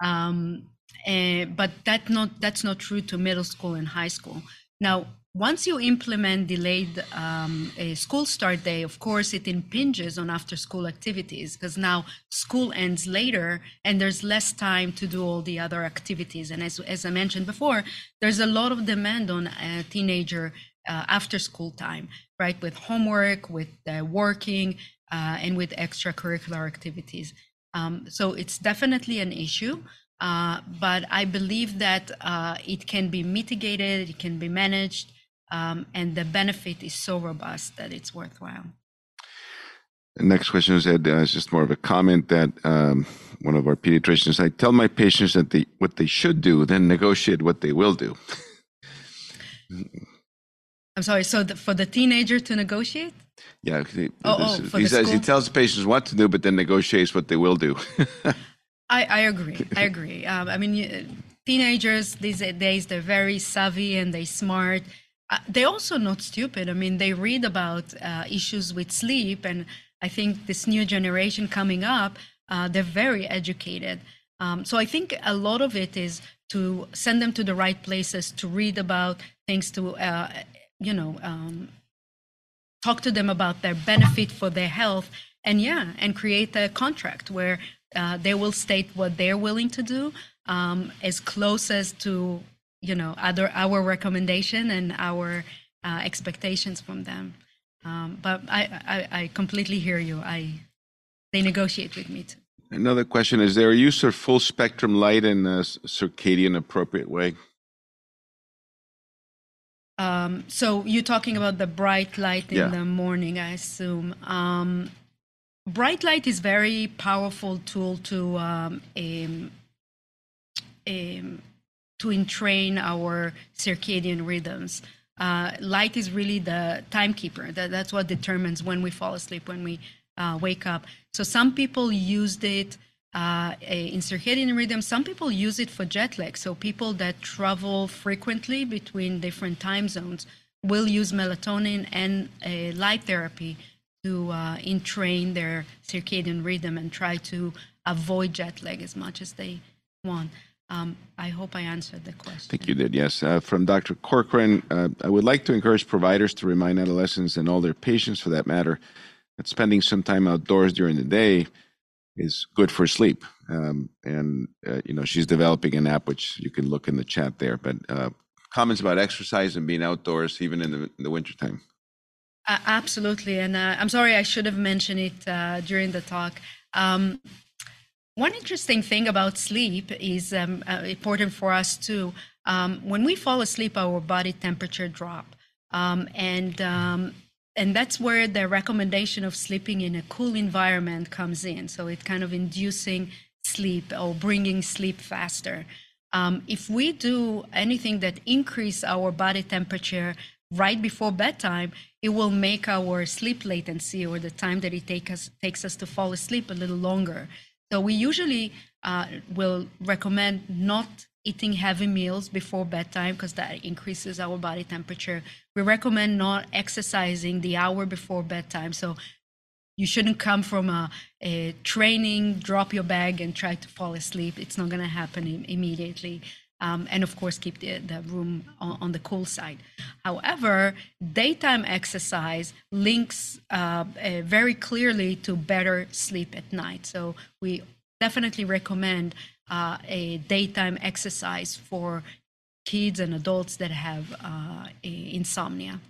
Um, and, eh, but that not that's not true to middle school and high school. Now, once you implement delayed um, a school start day, of course, it impinges on after school activities because now school ends later and there's less time to do all the other activities. And as, as I mentioned before, there's a lot of demand on a teenager uh, after school time, right? With homework, with uh, working, uh, and with extracurricular activities. Um, so it's definitely an issue. Uh, but I believe that uh, it can be mitigated, it can be managed, um, and the benefit is so robust that it's worthwhile. The next question is, Ed, uh, it's just more of a comment that um, one of our pediatricians, I tell my patients that they, what they should do, then negotiate what they will do. I'm sorry, so the, for the teenager to negotiate? Yeah, he, oh, oh, he says he tells the patients what to do, but then negotiates what they will do. I, I agree. I agree. Um, I mean, teenagers these days they're very savvy and they smart. Uh, they're also not stupid. I mean, they read about uh, issues with sleep, and I think this new generation coming up, uh, they're very educated. Um, so I think a lot of it is to send them to the right places to read about things, to uh, you know, um, talk to them about their benefit for their health, and yeah, and create a contract where uh, they will state what they're willing to do um, as close as to you know other our recommendation and our uh, expectations from them. Um, but I, I, I completely hear you. I they negotiate with me too. Another question is there a use of full spectrum light in a circadian appropriate way? Um, so you're talking about the bright light in yeah. the morning i assume. Um, bright light is very powerful tool to um, um, um, to entrain our circadian rhythms. Uh, light is really the timekeeper. That, that's what determines when we fall asleep, when we uh, wake up. So some people used it uh, in circadian rhythm. Some people use it for jet lag. So people that travel frequently between different time zones will use melatonin and light therapy to uh, entrain their circadian rhythm and try to avoid jet lag as much as they want. Um, I hope I answered the question. I think you did, yes. Uh, from Dr. Corcoran, uh, I would like to encourage providers to remind adolescents and all their patients, for that matter, that spending some time outdoors during the day is good for sleep. Um, and, uh, you know, she's developing an app which you can look in the chat there. But uh, comments about exercise and being outdoors, even in the, in the wintertime. Uh, absolutely. And uh, I'm sorry, I should have mentioned it uh, during the talk. Um, one interesting thing about sleep is um, uh, important for us too. Um, when we fall asleep, our body temperature drop, um, and um, and that's where the recommendation of sleeping in a cool environment comes in. So it kind of inducing sleep or bringing sleep faster. Um, if we do anything that increase our body temperature right before bedtime, it will make our sleep latency or the time that it take us, takes us to fall asleep a little longer. So we usually uh, will recommend not eating heavy meals before bedtime because that increases our body temperature. We recommend not exercising the hour before bedtime. So you shouldn't come from a, a training, drop your bag, and try to fall asleep. It's not going to happen Im- immediately. Um, and of course keep the, the room on, on, the cool side. However, daytime exercise links uh, uh, very clearly to better sleep at night. So we definitely recommend uh, a daytime exercise for kids and adults that have uh, insomnia.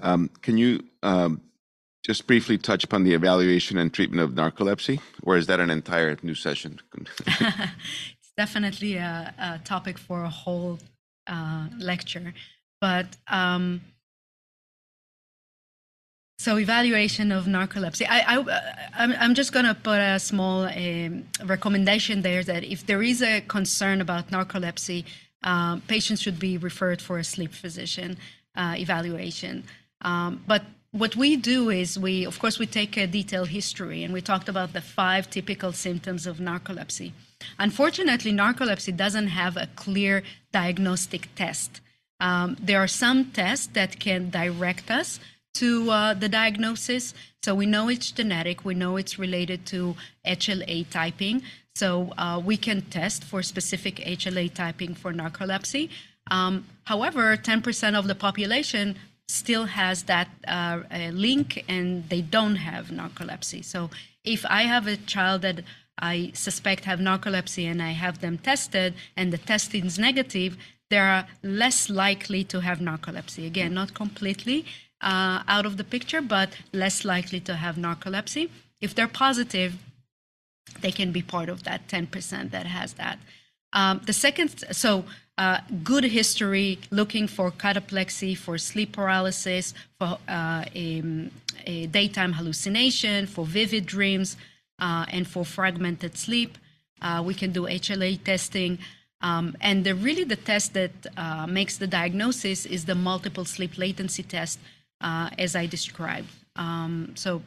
Um, can you um, just briefly touch upon the evaluation and treatment of narcolepsy, or is that an entire new session? definitely a, a, topic for a whole uh, lecture, but um, so evaluation of narcolepsy. I, I am just going to put a small um, recommendation there that if there is a concern about narcolepsy, um, patients should be referred for a sleep physician uh, evaluation. Um, but what we do is we, of course, we take a detailed history and we talked about the five typical symptoms of narcolepsy. Unfortunately, narcolepsy doesn't have a clear diagnostic test. Um, there are some tests that can direct us to uh, the diagnosis. So we know it's genetic, we know it's related to HLA typing. So uh, we can test for specific HLA typing for narcolepsy. Um, however, 10% of the population still has that uh, link and they don't have narcolepsy. So if I have a child that I suspect have narcolepsy and I have them tested and the testing is negative, they are less likely to have narcolepsy. Again, not completely uh, out of the picture, but less likely to have narcolepsy. If they're positive, they can be part of that 10% that has that. Um, the second, so uh, good history looking for cataplexy, for sleep paralysis, for uh, a, a, daytime hallucination, for vivid dreams, and for fragmented sleep. Uh, we can do HLA testing. Um, and the, really, the test that uh, makes the diagnosis is the multiple sleep latency test, uh, as I described. Um, so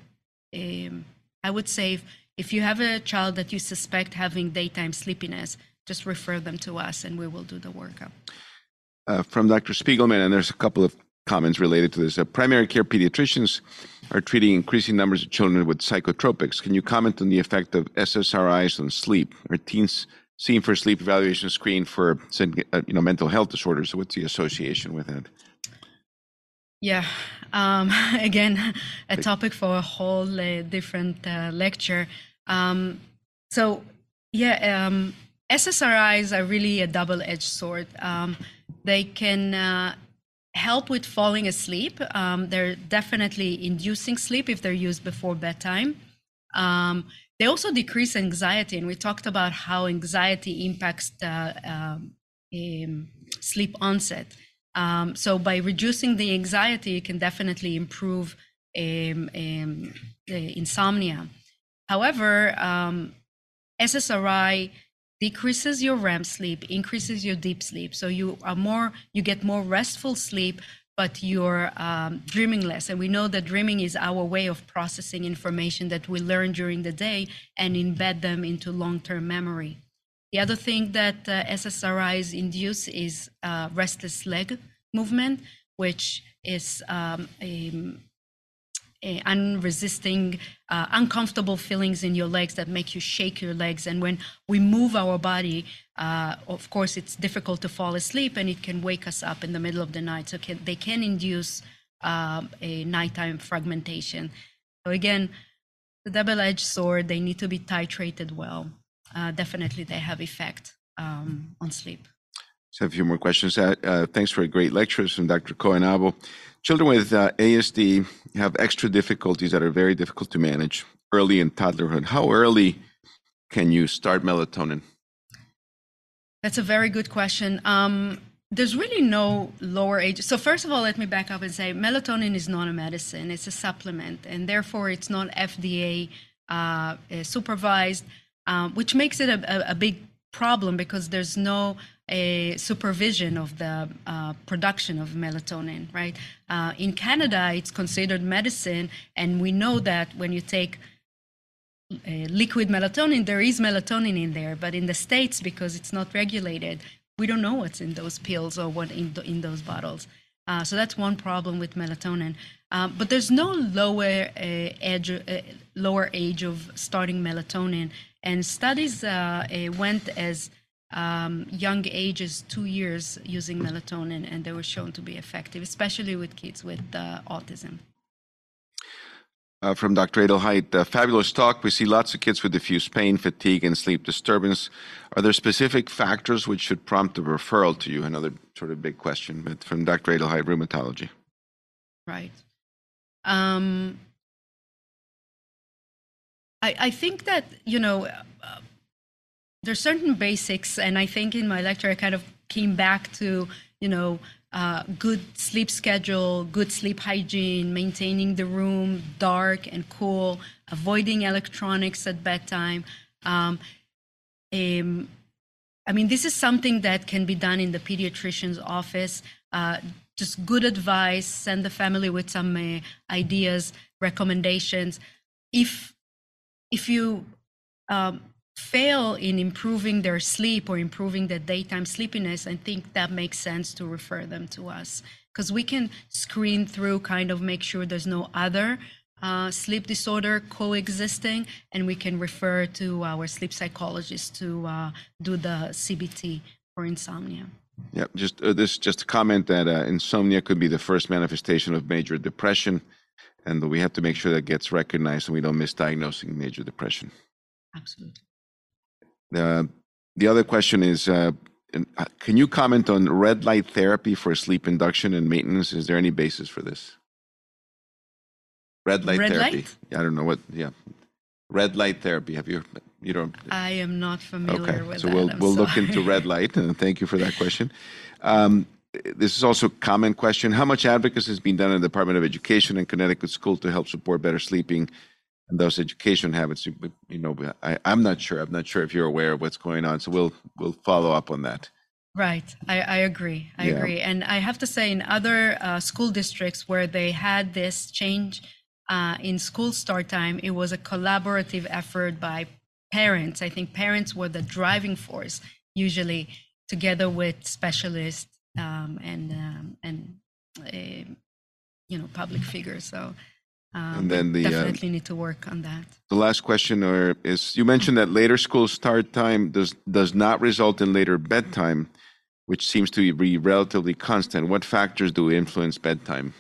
um, I would say if, if you have a child that you suspect having daytime sleepiness, just refer them to us and we will do the workup. Uh, from Dr. Spiegelman, and there's a couple of comments related to this. Uh, primary care pediatricians are treating increasing numbers of children with psychotropics. Can you comment on the effect of SSRIs on sleep? Are teens seen for sleep evaluation screen for uh, you know mental health disorders? So what's the association with it? Yeah, um, again, a topic for a whole uh, different uh, lecture. Um, so yeah, um, SSRIs are really a double edged sword. Um, they can uh, help with falling asleep. Um, they're definitely inducing sleep if they're used before bedtime. Um, they also decrease anxiety, and we talked about how anxiety impacts the um, um, sleep onset. Um, so, by reducing the anxiety, you can definitely improve insomnia. However, SSRI decreases your REM sleep, increases your deep sleep. So you are more, you get more restful sleep, but you're um, dreaming less. And we know that dreaming is our way of processing information that we learn during the day and embed them into long-term memory. The other thing that uh, SSRIs induce is uh, restless leg movement, which is um, a, unresisting, uh, uncomfortable feelings in your legs that make you shake your legs. And when we move our body, uh, of course, it's difficult to fall asleep and it can wake us up in the middle of the night. So can, they can induce uh, a nighttime fragmentation. So again, the double-edged sword, they need to be titrated well. Uh, definitely, they have effect um, on sleep. So a few more questions. Uh, uh, thanks for a great lecture from Dr. Cohen Abo. Children with uh, ASD have extra difficulties that are very difficult to manage early in toddlerhood. How early can you start melatonin? That's a very good question. Um, there's really no lower age. So first of all, let me back up and say melatonin is not a medicine; it's a supplement, and therefore it's not FDA uh, supervised, um, which makes it a, a, a big problem because there's no a supervision of the uh, production of melatonin, right? Uh, in Canada, it's considered medicine, and we know that when you take uh, liquid melatonin, there is melatonin in there, but in the States, because it's not regulated, we don't know what's in those pills or what in, in those bottles. Uh, so that's one problem with melatonin. Um, but there's no lower uh, age, uh, lower age of starting melatonin, and studies went as um, young ages, two years, using melatonin, and they were shown to be effective, especially with kids with uh, autism. Uh, from Dr. Adelheid, uh, fabulous talk. We see lots of kids with diffuse pain, fatigue, and sleep disturbance. Are there specific factors which should prompt a referral to you? Another sort of big question, but from Dr. Adelheid, rheumatology. Right. Um, I, I think that, you know, uh, there's certain basics, and I think in my lecture I kind of came back to, you know, uh, good sleep schedule, good sleep hygiene, maintaining the room dark and cool, avoiding electronics at bedtime. Um, um, I mean, this is something that can be done in the pediatrician's office. Uh, just good advice, send the family with some uh, ideas, recommendations. If if you um, fail in improving their sleep or improving the daytime sleepiness, I think that makes sense to refer them to us because we can screen through, kind of make sure there's no other uh, sleep disorder coexisting, and we can refer to our sleep psychologist to uh, do the CBT for insomnia. Yeah, just uh, this just a comment that uh, insomnia could be the first manifestation of major depression, and we have to make sure that gets recognized and we don't misdiagnosing major depression. Absolutely. Uh, the other question is uh, uh, Can you comment on red light therapy for sleep induction and maintenance? Is there any basis for this? Red light red therapy. Light? I don't know what, yeah. Red light therapy. Have you, you don't? I am not familiar okay. with so that. we'll, I'm we'll sorry. look into red light, and thank you for that question. Um, this is also a common question. How much advocacy has been done in the Department of Education and Connecticut School to help support better sleeping and those education habits. You know, I, I'm not sure. I'm not sure if you're aware of what's going on. So we'll we'll follow up on that. Right. I, I agree. I Yeah. agree. And I have to say, in other uh, school districts where they had this change uh, in school start time, it was a collaborative effort by parents. I think parents were the driving force, usually together with specialists um, and um, and uh, you know public figures. So. Um, And then the, uh, definitely need to work on that. The last question or is you mentioned that later school start time does does not result in later bedtime, which seems to be relatively constant. What factors do influence bedtime?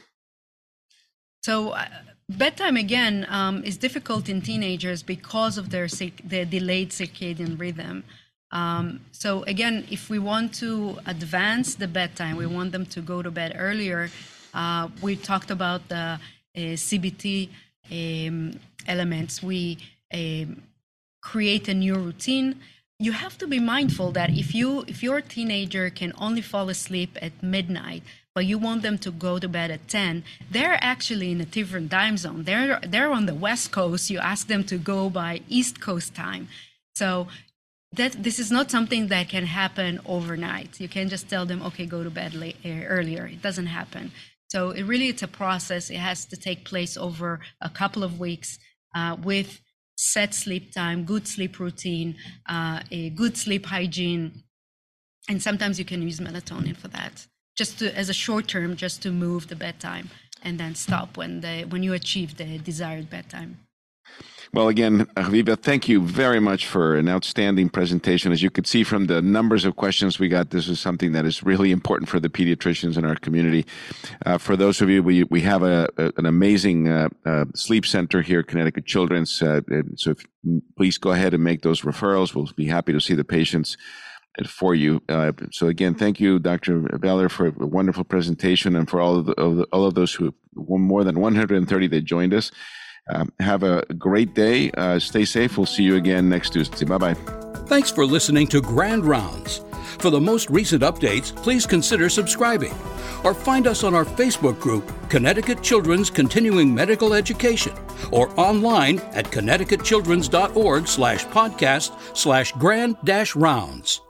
So uh, bedtime again um, is difficult in teenagers because of their their delayed circadian rhythm. Um, so again, if we want to advance the bedtime, we want them to go to bed earlier. Uh, we talked about the uh, CBT um, elements. We um, create a new routine you have to be mindful that if you if your teenager can only fall asleep at midnight but you want them to go to bed at 10 they're actually in a different time zone they're they're on the west coast you ask them to go by east coast time so that this is not something that can happen overnight. You can't just tell them okay go to bed late, earlier. It doesn't happen. So it really it's a process. It has to take place over a couple of weeks uh, with set sleep time, good sleep routine, uh, a good sleep hygiene, and sometimes you can use melatonin for that, just to, as a short term, just to move the bedtime, and then stop when the when you achieve the desired bedtime. Well, again, Aviva, thank you very much for an outstanding presentation. As you could see from the numbers of questions we got, this is something that is really important for the pediatricians in our community. Uh, for those of you, we, we have a, a an amazing uh, uh, sleep center here, Connecticut Children's. Uh, so if, please go ahead and make those referrals. We'll be happy to see the patients for you. Uh, so again, thank you, Dr. Veler, for a wonderful presentation and for all of, of the, all of those who more than 130 that joined us. Um, have a great day. Uh, stay safe. We'll see you again next Tuesday. Bye bye. Thanks for listening to Grand Rounds. For the most recent updates, please consider subscribing or find us on our Facebook group, Connecticut Children's Continuing Medical Education, or online at connecticutchildrens.org slash podcast slash grand rounds.